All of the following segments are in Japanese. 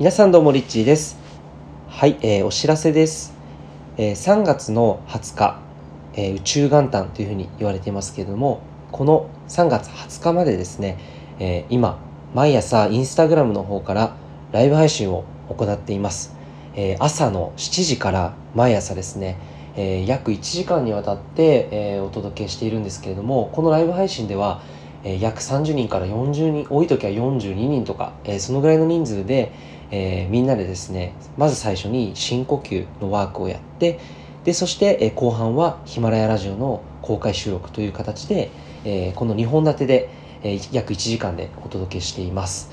皆さんどうもリッチーです。はい、えーお知らせです、えー3月の20日、えー宇宙元旦というふうに言われていますけれどもこの3月20日までですね、えー今毎朝インスタグラムの方からライブ配信を行っています、えー朝の7時から毎朝ですね、えー約1時間にわたって、えーお届けしているんですけれどもこのライブ配信では、えー約30人から40人多い時は42人とか、えーそのぐらいの人数で、えーみんなでですねまず最初に深呼吸のワークをやってでそして、えー後半はヒマラヤラジオの公開収録という形で、えーこの2本立てで、えー約1時間でお届けしています。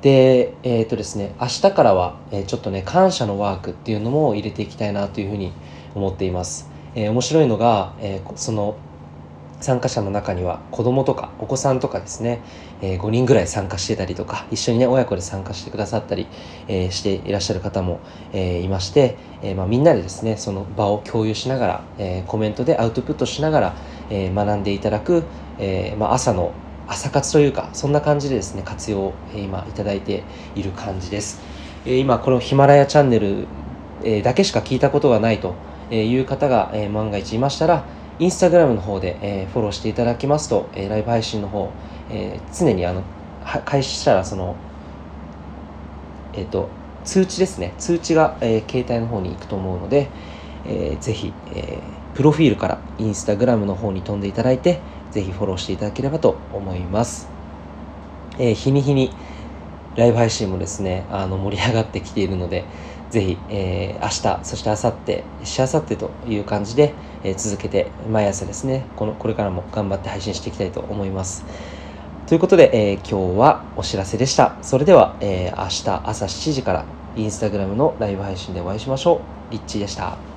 でえっ、とですね明日からは、えーちょっとね感謝のワークっていうのも入れていきたいなというふうに思っています、えー面白いのが、えーその参加者の中には子供とかお子さんとかですね、え5人ぐらい参加してたりとか一緒にね親子で参加してくださったり、えーしていらっしゃる方も、えーいまして、えーまあ、みんなでですねその場を共有しながら、えーコメントでアウトプットしながら、えー学んでいただく、えーまあ、朝の朝活というかそんな感じでですね活用を、今いただいている感じです、えー今このヒマラヤチャンネル、えーだけしか聞いたことがないという方が、えー万が一いましたらインスタグラムの方で、えーフォローしていただきますと、えーライブ配信の方、えー常にあの開始したらそのえっ、と通知ですね。通知が、え携帯の方に行くと思うので、えーぜひ、えプロフィールからインスタグラムの方に飛んでいただいてぜひフォローしていただければと思います、え日に日にライブ配信もですねあの盛り上がってきているのでぜひ、えー明日そして明後日しあさってという感じで、え続けて毎朝ですねこのこれからも頑張って配信していきたいと思います。ということで、えー今日はお知らせでした。それでは、えー明日朝7時からインスタグラムのライブ配信でお会いしましょう。リッチーでした。